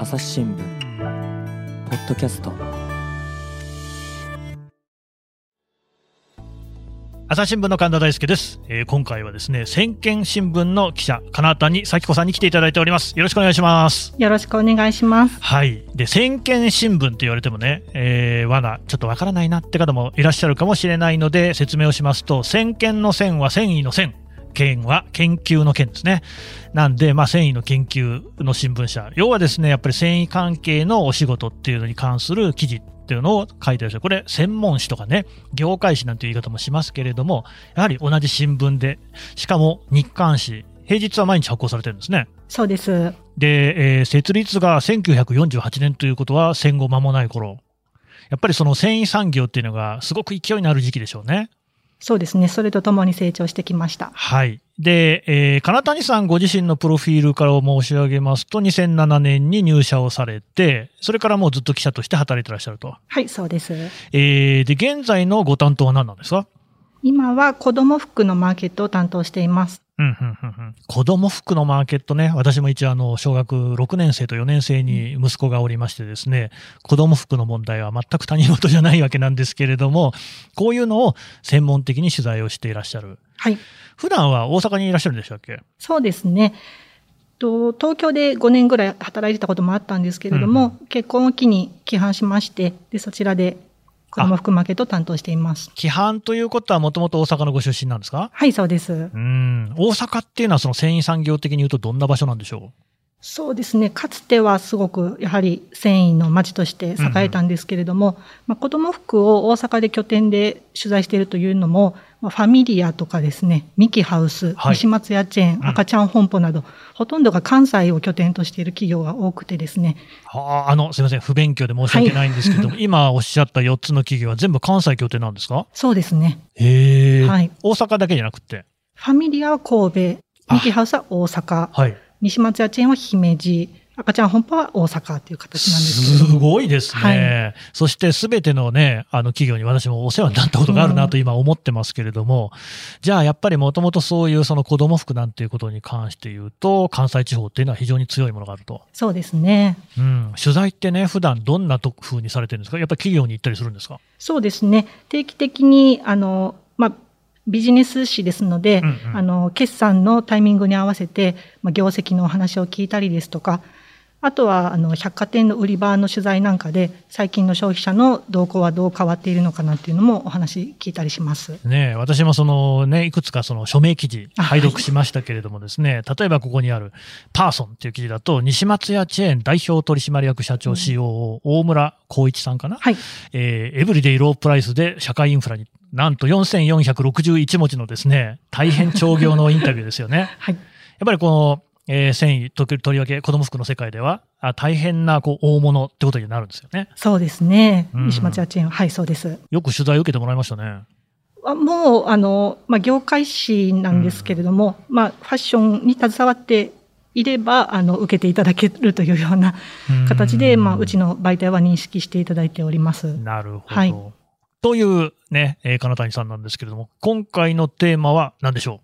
朝日新聞ポッドキャスト。朝日新聞の神田大輔です、えー今回はですね先見新聞の記者金谷咲子さんに来ていただいております。よろしくお願いします。よろしくお願いします。はい。で先見新聞って言われてもね、えー、罠ちょっとわからないなって方もいらっしゃるかもしれないので説明をしますと先見の線は繊維の線県は研究の県ですね。なんで、まあ、繊維の研究の新聞社。要はですね、やっぱり繊維関係のお仕事っていうのに関する記事っていうのを書いてらっしゃる。これ、専門誌とかね、業界誌なんていう言い方もしますけれども、やはり同じ新聞で、しかも日刊誌、平日は毎日発行されてるんですね。そうです。で、えー設立が1948年ということは戦後間もない頃。やっぱりその繊維産業っていうのがすごく勢いのある時期でしょうね。そうですね。それとともに成長してきました。はい。で、えー金谷さんご自身のプロフィールから申し上げますと、2007年に入社をされて、それからもうずっと記者として働いてらっしゃると。はい、そうです。えーで、現在のご担当は何なんですか？今は子供服のマーケットを担当しています。うん、うん、うん、うん。子供服のマーケットね。私も一応あの、小学6年生と4年生に息子がおりましてですね、子供服の問題は全く他人事じゃないわけなんですけれども、こういうのを専門的に取材をしていらっしゃる。はい。普段は大阪にいらっしゃるんでしたっけ？そうですね。と東京で5年ぐらい働いてたこともあったんですけれども、結婚を機に帰還しまして、で、そちらで子供服マーケットを担当しています。規範ということはもともと大阪のご出身なんですか？はい、そうです。うん。大阪っていうのはその繊維産業的に言うとどんな場所なんでしょそうですね。かつてはすごくやはり繊維の町として栄えたんですけれども、まあ、子供服を大阪で拠点で取材しているというのも、まあ、ファミリアとかですね、ミキハウス、はい西松屋チェーン、うん赤ちゃん本舗など、ほとんどが関西を拠点としている企業が多くてですね、うはあ、あの、すいません。不勉強で申し訳ないんですけども、今おっしゃった4つの企業は全部関西拠点なんですか？そうですね。へえ、はい大阪だけじゃなくて？ファミリアは神戸、あミキハウスは大阪、はい。西松屋チェーンは姫路、赤ちゃん本舗は大阪という形なんですけれどすも。ごいですね。そしてすべてのね、あの企業に私もお世話になったことがあるなと今思ってますけれども、じゃあやっぱりもともとそういうその子供服なんていうことに関して言うと、関西地方っていうのは非常に強いものがあると。そうですね。うん。取材ってね、普段どんなと風にされてるんですか？やっぱり企業に行ったりするんですか？そうですね。定期的に、あの、まあ、ビジネス誌ですので、うんうん。あの、決算のタイミングに合わせて、まあ、業績のお話を聞いたりですとか、あとは、あの、百貨店の売り場の取材なんかで、最近の消費者の動向はどう変わっているのかなっていうのもお話聞いたりします。ねえ私もそのね、いくつかその署名記事、あ拝読しましたけれどもですね、例えばここにあるパーソンっていう記事だと、西松屋チェーン代表取締役社長 COO、大村光一さんかな、はい。えーエブリデイロープライスで社会インフラに、なんと4461文字のですね、大変長行のインタビューですよね。はい。やっぱりこの、えー繊維、ととりわけ子供服の世界では、あ大変なこう大物ってことになるんですよね。そうですね。うん西松屋チェーンは、はい、そうです。よく取材を受けてもらいましたね。あもう、あの、まあ、業界誌なんですけれども、まあ、ファッションに携わっていれば、あの、受けていただけるというような形で、まあ、うちの媒体は認識していただいております。なるほど。はいというね、えー金谷さんなんですけれども、今回のテーマは何でしょ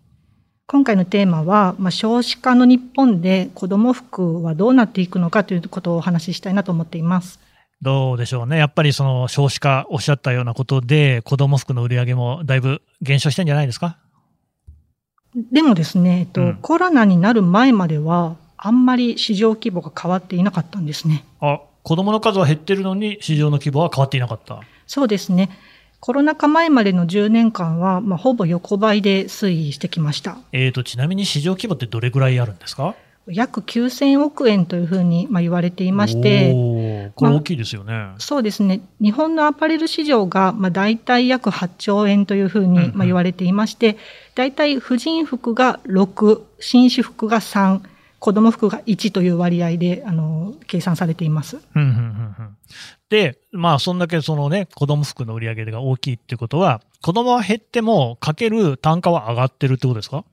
今回のテーマは、まあ、少子化の日本で子供服はどうなっていくのかということをお話ししたいなと思っています。うどうでしょうね。やっぱりその少子化おっしゃったようなことで、子供服の売り上げもだいぶ減少してんじゃないですか？でもですね、えっと、うんコロナになる前までは、あんまり市場規模が変わっていなかったんですね。あ、子供の数は減ってるのに市場の規模は変わっていなかった。そうですね。コロナ禍前までの10年間は、まあ、ほぼ横ばいで推移してきました。えーと、ちなみに市場規模ってどれぐらいあるんですか？約9000億円というふうに、まあ、言われていまして、これ大きいですよね。そうですね。日本のアパレル市場が、まあ、大体約8兆円というふうに、うんうんまあ、言われていまして、大体婦人服が6、紳士服が3、子供服が1という割合で、あの、計算されています。うんうんうんうんで、まあ、そんだけそのね、子供服の売り上げが大きいってことは、子供は減っても、かける単価は上がってるってことですか？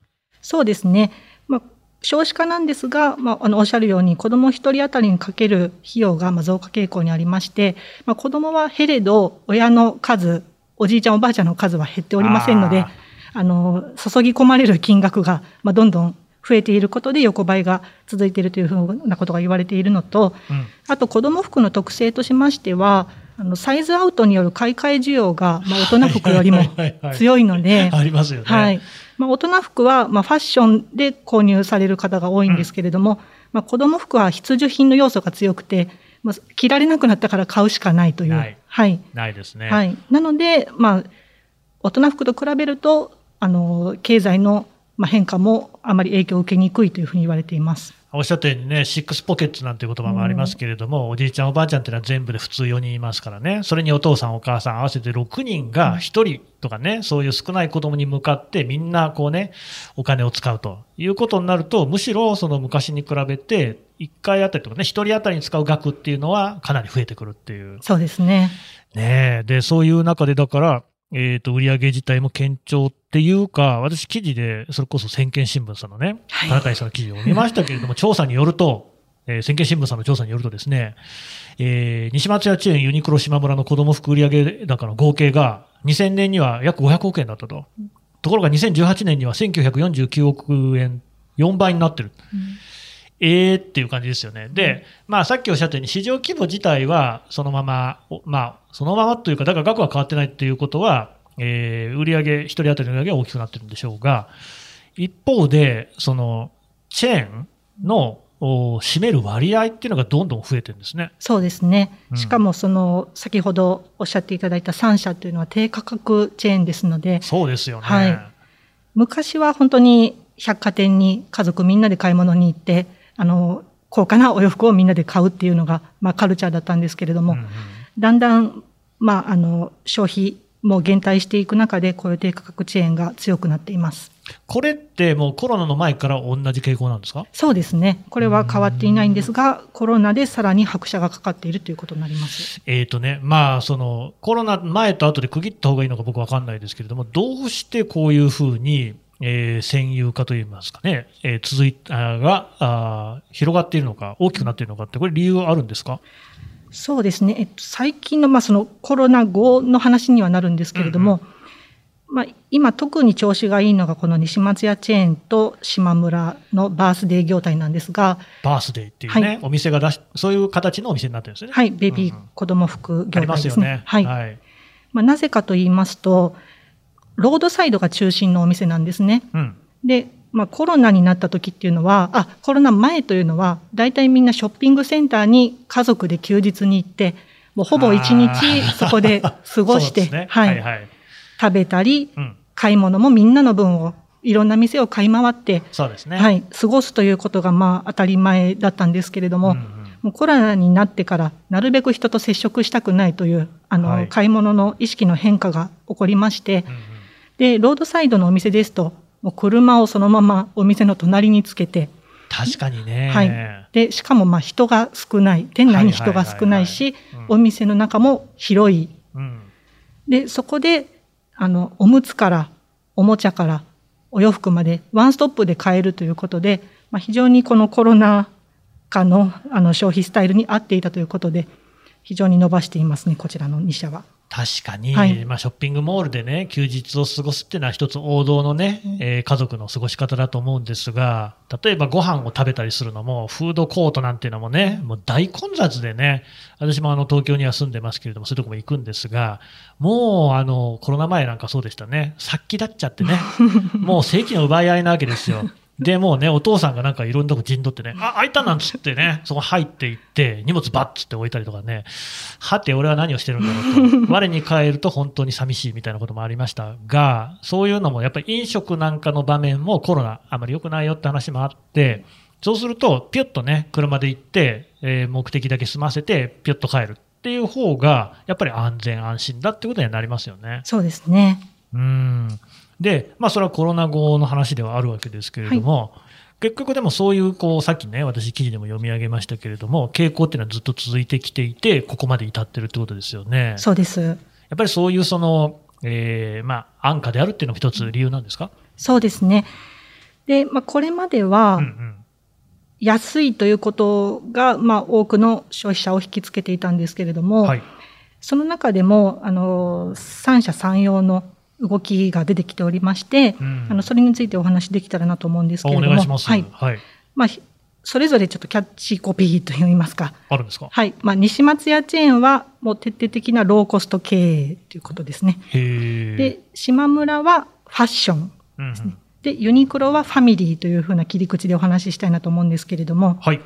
そうですね。まあ、少子化なんですが、まあ、あの、おっしゃるように、子供一人当たりにかける費用が、まあ、増加傾向にありまして、まあ、子供は減れど、親の数、おじいちゃんおばあちゃんの数は減っておりませんのであ、あの、注ぎ込まれる金額が、まあ、どんどん増えていることで横ばいが続いているというふうなことが言われているのと、うんあと子ども服の特性としましては、あのサイズアウトによる買い替え需要が、まあ、大人服よりも強いので、ありますよね。はい。まあ、大人服は、まあ、ファッションで購入される方が多いんですけれども、まあ、子供服は必需品の要素が強くて、まあ、着られなくなったから買うしかないという。ないはい。ないですね。はい。なので、まあ、大人服と比べると、あの、経済のまあ変化もあまり影響を受けにくいというふうに言われています。おっしゃったようにね、シックスポケッツなんていう言葉もありますけれども、おじいちゃん、おばあちゃんっていうのは全部で普通4人いますからね、それにお父さん、お母さん合わせて6人が1人とかね、そういう少ない子供に向かってみんなこうね、お金を使うということになると、むしろその昔に比べて、1回あたりとかね、1人当たりに使う額っていうのはかなり増えてくるっていう。そうですね。ねえ。で、そういう中でだから、えっ、と、売上自体も堅調っていうか、私記事で、それこそ先見新聞さんのね、はい田中井さんの記事を見ましたけれども、調査によると、えー、先見新聞さんの調査によるとですね、えー西松屋チェーンユニクロ島村の子供服売上高の合計が2000年には約500億円だったと。ところが2018年には1949億円、4倍になってる。ええーっていう感じですよね。で、まあさっきおっしゃったように市場規模自体はそのまま、おまあそのままというか、だから額は変わってないっていうことは、えー売上一人当たりの売上は大きくなってるんでしょうが、一方で、そのチェーンのお占める割合っていうのがどんどん増えてるんですね。そうですねうん。しかも、その、先ほどおっしゃっていただいた3社というのは低価格チェーンですので、そうですよね。はい昔は本当に百貨店に家族みんなで買い物に行って、あの、高価なお洋服をみんなで買うっていうのが、まあカルチャーだったんですけれども、うんうんだんだん、まあ、あの、消費も減退していく中で、こういう低価格チェーンが強くなっています。これってもうコロナの前から同じ傾向なんですか？そうですね。これは変わっていないんですが、コロナでさらに拍車がかかっているということになります。えーとね、まあ、その、コロナ前と後で区切った方がいいのか僕わかんないですけれども、どうしてこういうふうに、えー、占有化といいますかね、えー続いた、が、あー広がっているのか、大きくなっているのかって、これ理由あるんですか？そうですね。えっと、最近の、まあ、そのコロナ後の話にはなるんですけれども、まあ、今特に調子がいいのがこの西松屋チェーンと島村のバースデー業態なんですが、バースデーっていうね、はいお店が出し、そういう形のお店になってるんですよね。はい、ベビーうんうん子供服業態ですすね。よね。はい。はい。まあ、なぜかと言いますと、ロードサイドが中心のお店なんですね。うん。で、まあ、コロナになった時っていうのは、あ、コロナ前というのは、大体みんなショッピングセンターに家族で休日に行って、もうほぼ一日そこで過ごして、ね。はい、はいはい。食べたり、うん。買い物もみんなの分を、いろんな店を買い回って、そうですね。。はいい、過ごすということがまあ当たり前だったんですけれども、うんうんもうコロナになってから、なるべく人と接触したくないという、あの、はい買い物の意識の変化が起こりまして、うんうんで、ロードサイドのお店ですと、もう車をそのままお店の隣につけて、確かにね。はい。で、しかもまあ人が少ない、店内に人が少ないしお店の中も広い。うん。で、そこで、あの、おむつから、おもちゃから、お洋服までワンストップで買えるということで、まあ、非常にこのコロナ禍のあの消費スタイルに合っていたということで、非常に伸ばしていますね、こちらの2社は。確かに、はい。まあ、ショッピングモールでね、休日を過ごすっていうのは一つ王道のね、えー家族の過ごし方だと思うんですが、例えばご飯を食べたりするのも、フードコートなんていうのもね、もう大混雑でね、私もあの東京には住んでますけれども、そういうとこも行くんですが、もうあのコロナ前なんかそうでしたね、殺気立っちゃってね、もう正規の奪い合いなわけですよ。で、もうね、お父さんがなんかいろんなとこ陣取ってね、あ、開いたなんつってね、そこ入っていって、荷物バッつって置いたりとかね、はて、俺は何をしてるんだろうと、我に帰ると本当に寂しいみたいなこともありましたが、そういうのもやっぱり飲食なんかの場面もコロナあまり良くないよって話もあって、そうすると、ピュッとね、車で行って、えー目的だけ済ませて、ピュッと帰るっていう方が、やっぱり安全安心だってことにはなりますよね。そうですね。うん。で、まあそれはコロナ後の話ではあるわけですけれども、結局でもそういう、こう、さっきね、私記事でも読み上げましたけれども、傾向っていうのはずっと続いてきていて、ここまで至ってるってことですよね。そうです。やっぱりそういうその、えーまあ安価であるっていうのが一つ理由なんですか？そうですね。で、まあ、これまではうん、うん。安いということが、まあ、多くの消費者を引きつけていたんですけれども、はい。その中でも、あの、三者三様の動きが出てきておりまして、うんあのそれについてお話できたらなと思うんですけれおども。はいはい。まあ、ひそれぞれちょっとキャッチコピーといいますか、あるんですかはいまあ、西松屋チェーンはもう徹底的なローコスト経営ということですね。で、島村はファッション、うんうんで、ユニクロはファミリーというふうな切り口でお話ししたいなと思うんですけれども、はい。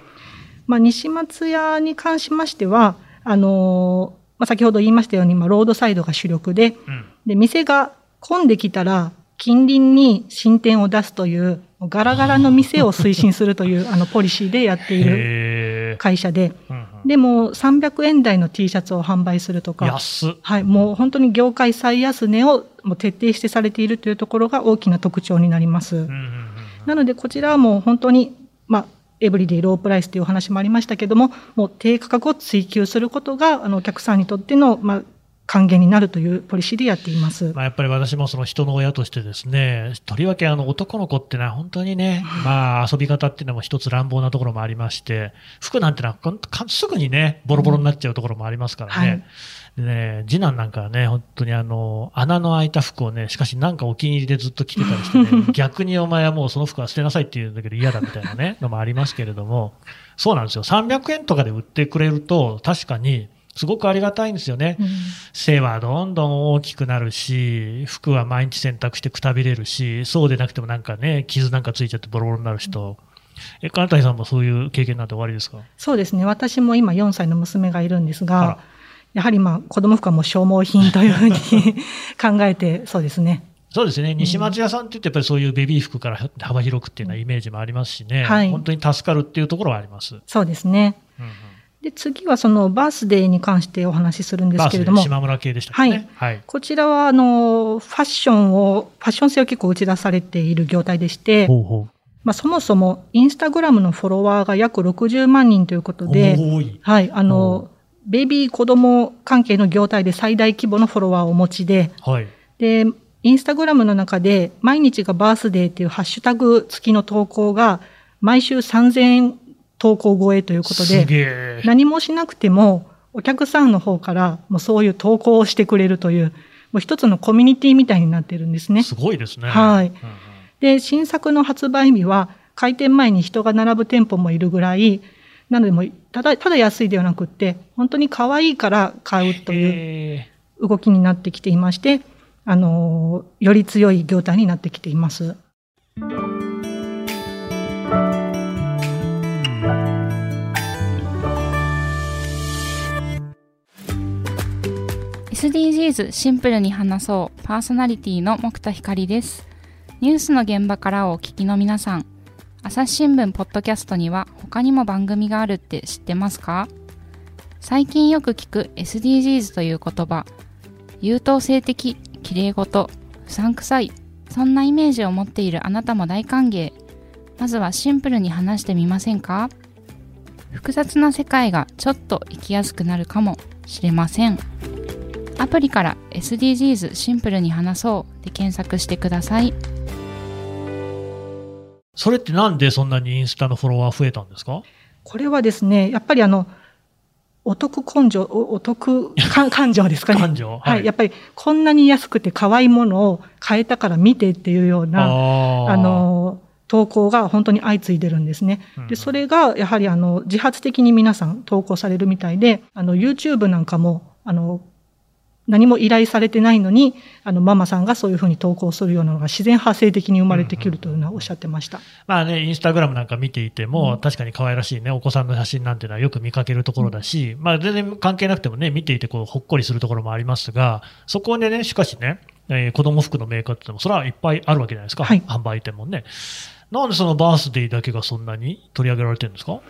まあ、西松屋に関しましては、あのーまあ、先ほど言いましたように、まあ、ロードサイドが主力で、うん。で、店が混んできたら、近隣に新店を出すという、ガラガラの店を推進するという、あの、ポリシーでやっている。会社で、でも、300円台の T シャツを販売するとか。はい、もう本当に業界最安値をもう徹底してされているというところが大きな特徴になります。なので、こちらはもう本当に、まあ、エブリデイロープライスというお話もありましたけども、もう低価格を追求することが、あの、お客さんにとっての、まあ、還元になるというポリシーでやっています。まあ、やっぱり私もその人の親としてですね、とりわけあの男の子ってのは本当にね、まあ遊び方っていうのも一つ乱暴なところもありまして、服なんてのはすぐにね、ボロボロになっちゃうところもありますからね。はいでね、次男なんかはね、本当にあの、穴の開いた服をね、しかしなんかお気に入りでずっと着てたりしてね、逆にお前はもうその服は捨てなさいって言うんだけど嫌だみたいなね、のもありますけれども、そうなんですよ。300円とかで売ってくれると、確かに、すごくありがたいんですよね。うん背はどんどん大きくなるし、服は毎日洗濯してくたびれるし、そうでなくてもなんかね、傷なんかついちゃってボロボロになる人。え、金谷さんもそういう経験なんて終わりですか？そうですね。私も今4歳の娘がいるんですが、やはりまあ、子供服はもう消耗品というふうに 考えて、そうですね。そうですね。西松屋さんって言ってやっぱりそういうベビー服から幅広くっていうようなイメージもありますしね。はい本当に助かるっていうところはあります。うんそうですね。うんで、次はそのバースデーに関してお話しするんですけれども、で島村系でしたっけね。はい。こちらは、あの、ファッションを、ファッション性を結構打ち出されている業態でして、ほうほまあ、そもそも、インスタグラムのフォロワーが約60万人ということう。で、多い。はい、あおの、ベビー子供関係の業態で最大規模のフォロワーをお持ちで、はい。で、インスタグラムの中で、毎日がバースデーっていうハッシュタグ付きの投稿が、毎週3000投稿超えということすで。何もしなくても、お客さんの方から、もうそういう投稿をしてくれるという、もう一つのコミュニティみたいになってるんですね。すごいですね。はいうんうんで、新作の発売日は、開店前に人が並ぶ店舗もいるぐらい、なのでもう、ただ、ただ安いではなくって、本当に可愛いから買うという動きになってきていまして、あの、より強い業態になってきています。SDGs シンプルに話そう。パーソナリティの木田光です。ニュースの現場からお聞きの皆さん。朝日新聞ポッドキャストには他にも番組があるって知ってますか？最近よく聞く SDGs という言葉。優等生的綺麗事。不散臭いそんなイメージを持っているあなたも大歓迎。まずはシンプルに話してみませんか？複雑な世界がちょっと生きやすくなるかもしれません。アプリから SDGs シンプルに話そうで検索してください。それってなんでそんなにインスタのフォロワー増えたんですか？これはですね、やっぱりあの、お得根性、おお得感 感情ですかね。感情？はい、やっぱりこんなに安くて可愛いものを買えたから見てっていうような、あの、投稿が本当に相次いでるんですね。うんで、それがやはりあの、自発的に皆さん投稿されるみたいで、あの、YouTube なんかも、あの、何も依頼されてないのに、あの、ママさんがそういうふうに投稿するようなのが自然発生的に生まれてくるというのはおっしゃってました。まあね、インスタグラムなんか見ていても、うん確かに可愛らしいね、お子さんの写真なんていうのはよく見かけるところだし、まあ全然関係なくてもね、見ていてこう、ほっこりするところもありますが、そこでね、しかしね、えー子供服のメーカーって言っても、それはいっぱいあるわけじゃないですか、はい販売店もね。なんでそのバースデーだけがそんなに取り上げられてるんですか？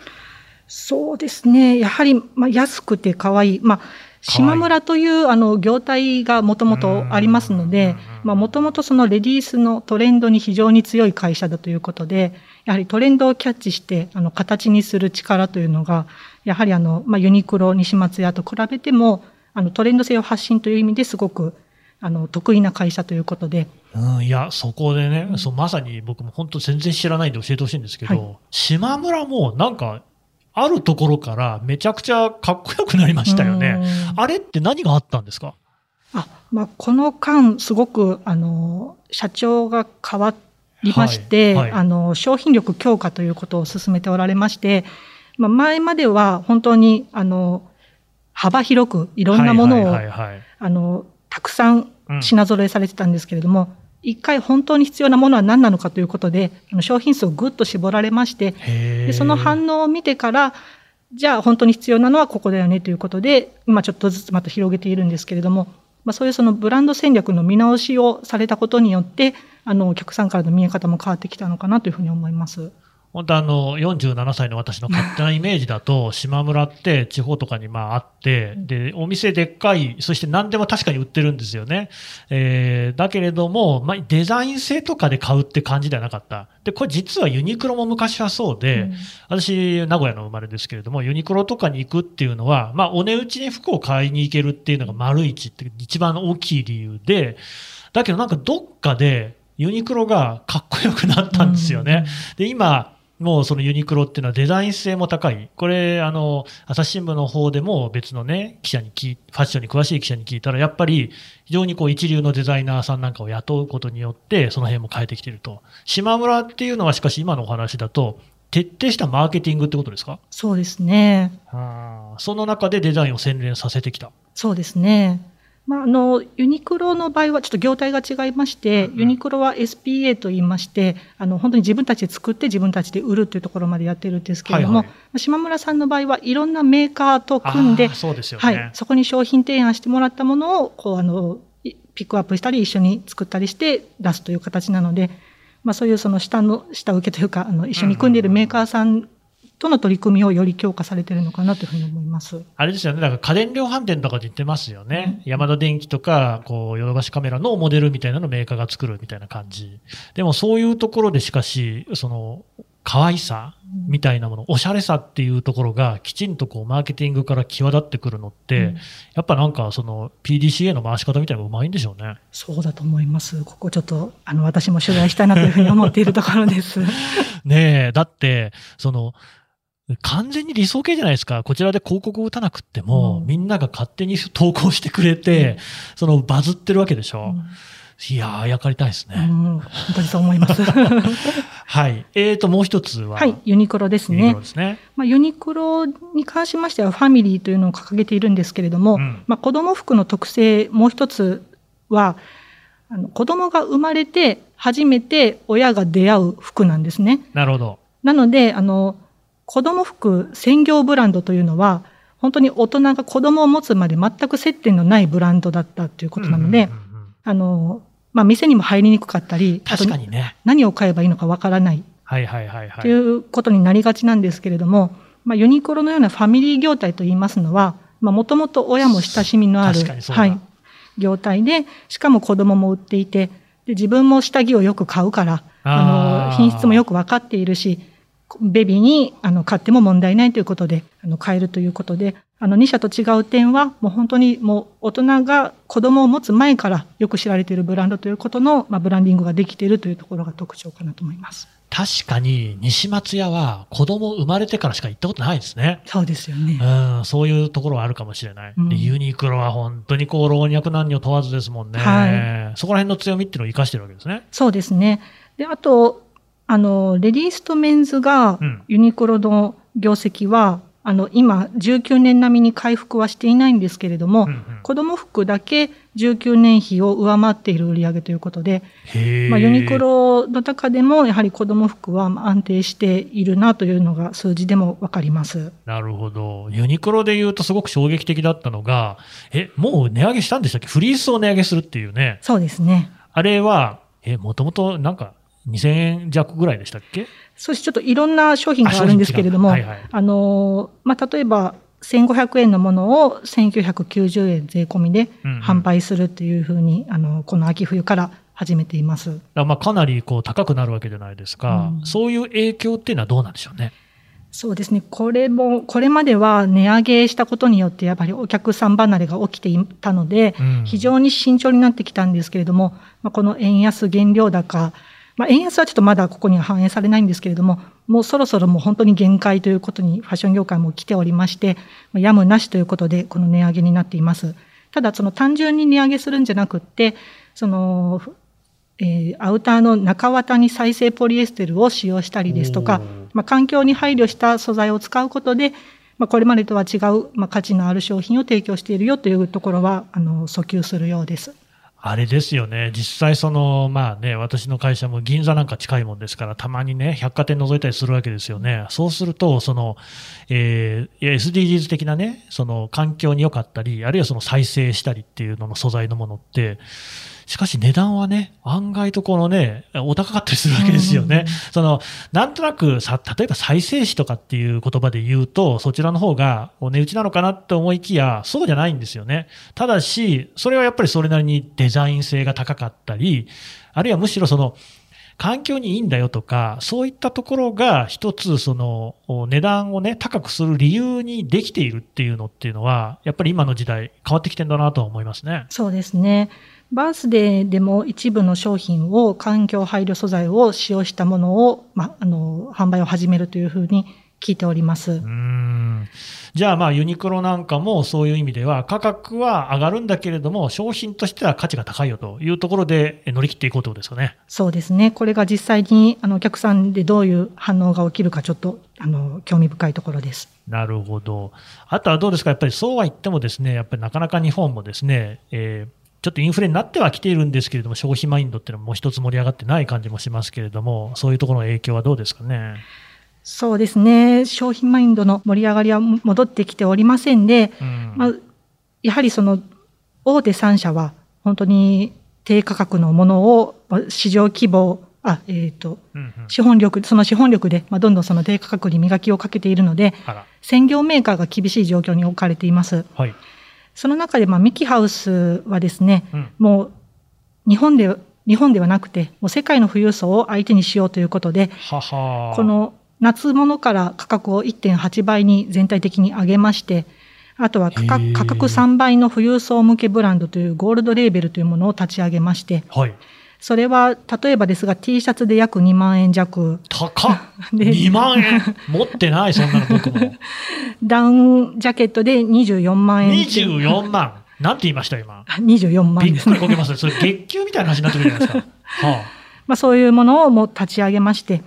そうですね。やはり、まあ、安くて可愛い。まあ、島村という、あの、業態がもともとありますのでもともとそのレディースのトレンドに非常に強い会社だということで、やはりトレンドをキャッチして、あの、形にする力というのが、やはりあの、まあ、ユニクロ、西松屋と比べても、あの、トレンド性を発信という意味ですごく、あの、得意な会社ということで、うん、いや、そこでね、そうまさに僕も本当全然知らないんで教えてほしいんですけど、はい。島村もなんか、あるところからめちゃくちゃかっこよくなりましたよね。うん。あれって何があったんですか？あ、まあ、この間、すごくあの社長が変わりまして、はい。はい。あの商品力強化ということを進めておられまして、まあ、前までは本当にあの幅広くいろんなものを、あのたくさんうん。品揃えされてたんですけれども、一回本当に必要なものは何なのかということで、商品数をぐっと絞られまして、でその反応を見てから、じゃあ本当に必要なのはここだよねということで、今ちょっとずつまた広げているんですけれども、まあ、そういうそのブランド戦略の見直しをされたことによって、あのお客さんからの見え方も変わってきたのかなというふうに思います。本当あの、47歳の私の勝手なイメージだと、島村って地方とかにまああって、で、お店でっかい、そして何でも確かに売ってるんですよね。えー、だけれども、まあ、デザイン性とかで買うって感じではなかった。で、これ実はユニクロも昔はそうで、うん私、名古屋の生まれですけれども、ユニクロとかに行くっていうのは、まあ、お値打ちに服を買いに行けるっていうのが丸一って一番大きい理由で、だけどなんかどっかでユニクロがかっこよくなったんですよね。で、今、もうそのユニクロっていうのはデザイン性も高い。これ、あの、朝日新聞の方でも別のね、記者に聞い、ファッションに詳しい記者に聞いたら、やっぱり非常にこう一流のデザイナーさんなんかを雇うことによって、その辺も変えてきてると。島村っていうのはしかし今のお話だと、徹底したマーケティングってことですか？そうですね。その中でデザインを洗練させてきた。そうですね。まあ、あのユニクロの場合はちょっと業態が違いまして、うんユニクロは SPA と言いましてあの本当に自分たちで作って自分たちで売るというところまでやってるんですけれども、はいはい。島村さんの場合はいろんなメーカーと組んでそうですよね。はい、そこに商品提案してもらったものをこうあのいピックアップしたり一緒に作ったりして出すという形なので、まあ、そういうその下の下請けというかあの一緒に組んでいるメーカーさんとの取り組みをより強化されているのかなというふうに思います。あれですよね。だから家電量販店とかで言ってますよね。ヤマダ電機とか、こう、ヨドバシカメラのモデルみたいなのをメーカーが作るみたいな感じ。でもそういうところでしかし、その、可愛さみたいなもの、おしゃれさっていうところがきちんとこう、マーケティングから際立ってくるのって、うんやっぱなんかその PDCA の回し方みたいなのがうまいんでしょうね。そうだと思います。ここちょっとあの私も取材したいなというふうに思っているところです。ねえ、だって、その、完全に理想形じゃないですか。こちらで広告を打たなくっても、うんみんなが勝手に投稿してくれて、そのバズってるわけでしょ。うんいやー、あやかりたいですね。うん本当にそう思います。はい。えーと、もう一つは、はい、ユニクロですねユニクロ。ですね。まあ、ユニクロに関しましてはファミリーというのを掲げているんですけれども、うんまあ、子ども服の特性もう一つはあの子どもが生まれて初めて親が出会う服なんですね。なるほど。なのであの子ども服専業ブランドというのは本当に大人が子どもを持つまで全く接点のないブランドだったということなので、あのまあ、店にも入りにくかったり確かにね。何を買えばいいのかわからないはいはいはいはい。ということになりがちなんですけれども、まあ、ユニクロのようなファミリー業態といいますのは、もともと親も親しみのある、はい、業態で、しかも子供も売っていて、で自分も下着をよく買うから、あの品質もよく分かっているし、ベビーにあの買っても問題ないということで、あの買えるということで、あの2社と違う点は、もう本当にもう大人が子供を持つ前からよく知られているブランドということの、まあ、ブランディングができているというところが特徴かなと思います。確かに、西松屋は子供生まれてからしか行ったことないですね。そうですよね。うん、そういうところはあるかもしれない。うんでユニクロは本当にこう、老若男女問わずですもんね。はそこら辺の強みっていうのを生かしてるわけですね。そうですね。で、あと、あの、レディースとメンズがうんユニクロの業績は、あの、今、19年並みに回復はしていないんですけれども、うんうん子供服だけ19年比を上回っている売り上げということで、まあ、ユニクロの中でも、やはり子供服はまあ安定しているなというのが数字でもわかります。なるほど。ユニクロで言うとすごく衝撃的だったのが、え、もう値上げしたんでしたっけ？フリースを値上げするっていうね。そうですね。あれは、え、もともとなんか2000円弱ぐらいでしたっけ？そしてちょっといろんな商品があるんですけれども、あ商品違う。はいはい。あの、まあ、例えば、1500円のものを1990円税込みで販売するっていうふうに、あの、この秋冬から始めています。まあかなりこう高くなるわけじゃないですか、うん。そういう影響っていうのはどうなんでしょうね？そうですね。これも、これまでは値上げしたことによって、やっぱりお客さん離れが起きていたので、うん。非常に慎重になってきたんですけれども、まあ、この円安原料高、まあ、円安はちょっとまだここには反映されないんですけれども、もうそろそろもう本当に限界ということにファッション業界も来ておりまして、まあやむなしということで、この値上げになっています。ただ、その単純に値上げするんじゃなくって、その、えー、アウターの中綿に再生ポリエステルを使用したりですとか、まあ、環境に配慮した素材を使うことで、まあ、これまでとは違う、まあ、価値のある商品を提供しているよというところは、あの、訴求するようです。あれですよね、実際その、まあね、私の会社も銀座なんか近いもんですから、たまにね、百貨店覗いたりするわけですよね。そうすると、その、えー、SDGs 的なね、その環境に良かったり、あるいはその再生したりっていうのの素材のものって、しかし値段はね、案外とこのね、お高かったりするわけですよね。その、なんとなくさ、例えば再生紙とかっていう言葉で言うと、そちらの方がお値打ちなのかなって思いきや、そうじゃないんですよね。ただし、それはやっぱりそれなりにデザイン性が高かったり、あるいはむしろその、環境にいいんだよとか、そういったところが一つその値段をね、高くする理由にできているっていうのっていうのは、やっぱり今の時代変わってきてんだなと思いますね。そうですね。バースデーでも一部の商品を環境配慮素材を使用したものを、ま、あの、販売を始めるというふうに聞いております。うんじゃあまあユニクロなんかもそういう意味では価格は上がるんだけれども商品としては価値が高いよというところで乗り切っていこうということですよね。そうですね。これが実際にあのお客さんでどういう反応が起きるかちょっとあの興味深いところです。なるほど。あとはどうですか？やっぱりそうは言ってもですね、やっぱりなかなか日本もですね、えーちょっとインフレになってはきているんですけれども、消費マインドっていうのももう一つ盛り上がってない感じもしますけれども、そういうところの影響はどうですかね？そうですね。消費マインドの盛り上がりは戻ってきておりませんで、うん、まあ、やはりその大手3社は本当に低価格のものを市場規模あ、えっ、ー、と、うんうん、資本力、その資本力で、まあ、どんどんその低価格に磨きをかけているので、専業メーカーが厳しい状況に置かれています。はい、その中で、まあ、ミキハウスはですね、うん、もう日本で、日本ではなくて、もう世界の富裕層を相手にしようということで、はは。この夏物から価格を1.8倍に全体的に上げまして、あとは価格価格3倍の富裕層向けブランドというゴールドレーベルというものを立ち上げまして、はい、それは例えばですが T シャツで約2万円弱。高っ !2 万円 持ってない、そんなの僕も。ダウンジャケットで24万円。24万なんて言いました今？24万です、ね。びっくりこけます。それ月給みたいな話になってくるじゃないですか。はあ、まあそういうものをもう立ち上げまして、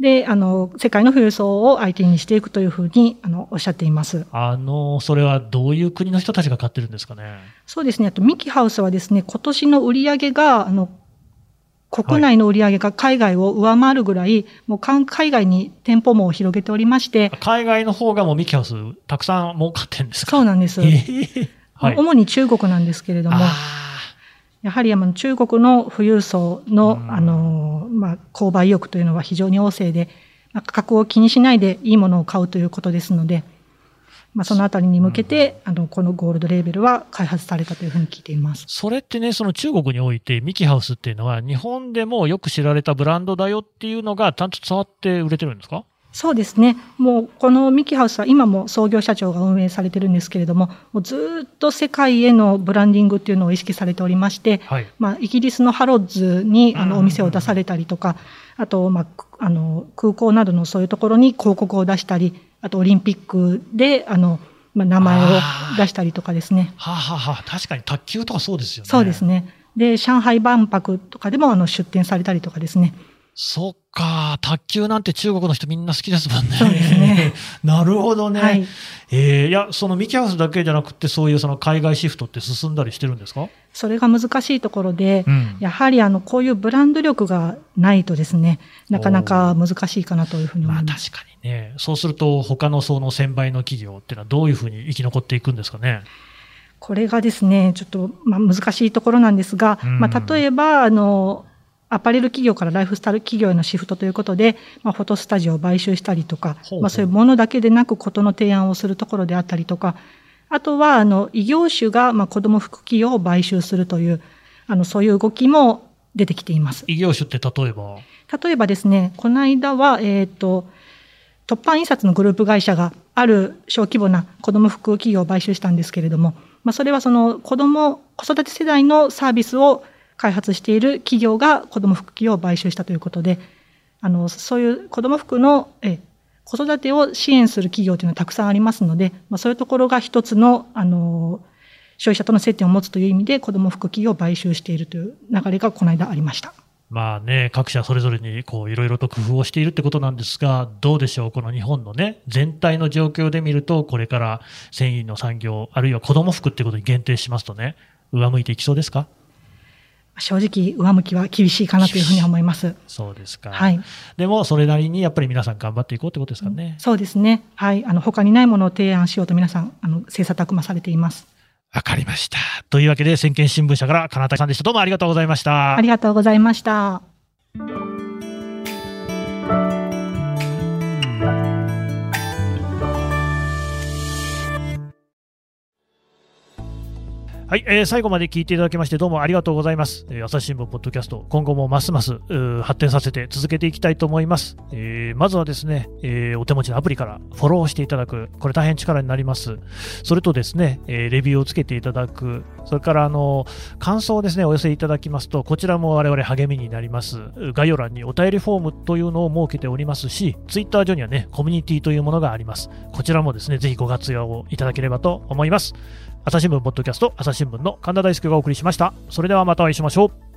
で、あの、世界の富裕層を相手にしていくというふうに、あの、おっしゃっています。あの、それはどういう国の人たちが買ってるんですかね？そうですね。あと、ミキハウスはですね、今年の売り上げが、あの、国内の売り上げが海外を上回るぐらい、はい、もう海外に店舗も広げておりまして。海外の方がもうミキハウスたくさん儲かってるんですか？そうなんです。えーはい、主に中国なんですけれども。やはり中国の富裕層の、あの、まあ、購買意欲というのは非常に旺盛で、価格を気にしないでいいものを買うということですので、まあ、そのあたりに向けて、あの、このゴールドレーベルは開発されたというふうに聞いています。それってね、その中国において、ミキハウスっていうのは、日本でもよく知られたブランドだよっていうのが、ちゃんと伝わって売れてるんですか？そうですね。もう、このミキハウスは今も創業社長が運営されてるんですけれども、もうずっと世界へのブランディングっていうのを意識されておりまして、はい、まあ、イギリスのハロッズにあのお店を出されたりとか、あと、まあ、あの、空港などのそういうところに広告を出したり、あとオリンピックで、あの、まあ、名前を出したりとかですね。はあ、ははあ、確かに卓球とかそうですよね。そうですね。で、上海万博とかでもあの出展されたりとかですね。そっか、卓球なんて中国の人みんな好きですもんね。そうですね。なるほどね。はい、えー、いや、そのミキハウスだけじゃなくて、そういうその海外シフトって進んだりしてるんですか？それが難しいところで、うん、やはりあの、こういうブランド力がないとですね、なかなか難しいかなというふうに思います。まあ確かにね。そうすると、他のその1000倍の企業っていうのはどういうふうに生き残っていくんですかね？これがですね、ちょっと、まあ、難しいところなんですが、うん、まあ、例えば、あの、アパレル企業からライフスタイル企業へのシフトということで、まあ、フォトスタジオを買収したりとか、まあ、そういうものだけでなく、ことの提案をするところであったりとか、あとは、あの、異業種が、まあ、子供服企業を買収するという、あの、そういう動きも出てきています。異業種って例えば？例えばですね、この間は、えっ、ー、と、突版印刷のグループ会社がある小規模な子供服企業を買収したんですけれども、まあ、それはその子供、子育て世代のサービスを開発している企業が子ども服企業を買収したということで、あの、そういう子ども服の、え、子育てを支援する企業というのはたくさんありますので、まあ、そういうところが一つの、あの、消費者との接点を持つという意味で子ども服企業を買収しているという流れがこの間ありました。まあね、各社それぞれにこういろいろと工夫をしているってことなんですが、どうでしょう、この日本のね、全体の状況で見ると、これから繊維の産業、あるいは子ども服ってことに限定しますとね、上向いていきそうですか？正直、上向きは厳しいかなというふうに思います。そうですか。はい。でも、それなりにやっぱり皆さん頑張っていこうってことですかね。そうですね。はい。あの、他にないものを提案しようと皆さん、あの、切磋琢磨されています。わかりました。というわけで、先見新聞社から金田さんでした。どうもありがとうございました。ありがとうございました。はい、えー、最後まで聞いていただきましてどうもありがとうございます。えー、朝日新聞ポッドキャスト、今後もますます発展させて続けていきたいと思います。えー、まずはですね、えー、お手持ちのアプリからフォローしていただく、これ大変力になります。それとですね、えー、レビューをつけていただく、それからあの感想をですね、お寄せいただきますと、こちらも我々励みになります。概要欄にお便りフォームというのを設けておりますし、ツイッター上にはね、コミュニティというものがあります。こちらもですね、ぜひご活用をいただければと思います。朝日新聞ポッドキャスト朝日新聞の神田大輔がお送りしました。それではまたお会いしましょう。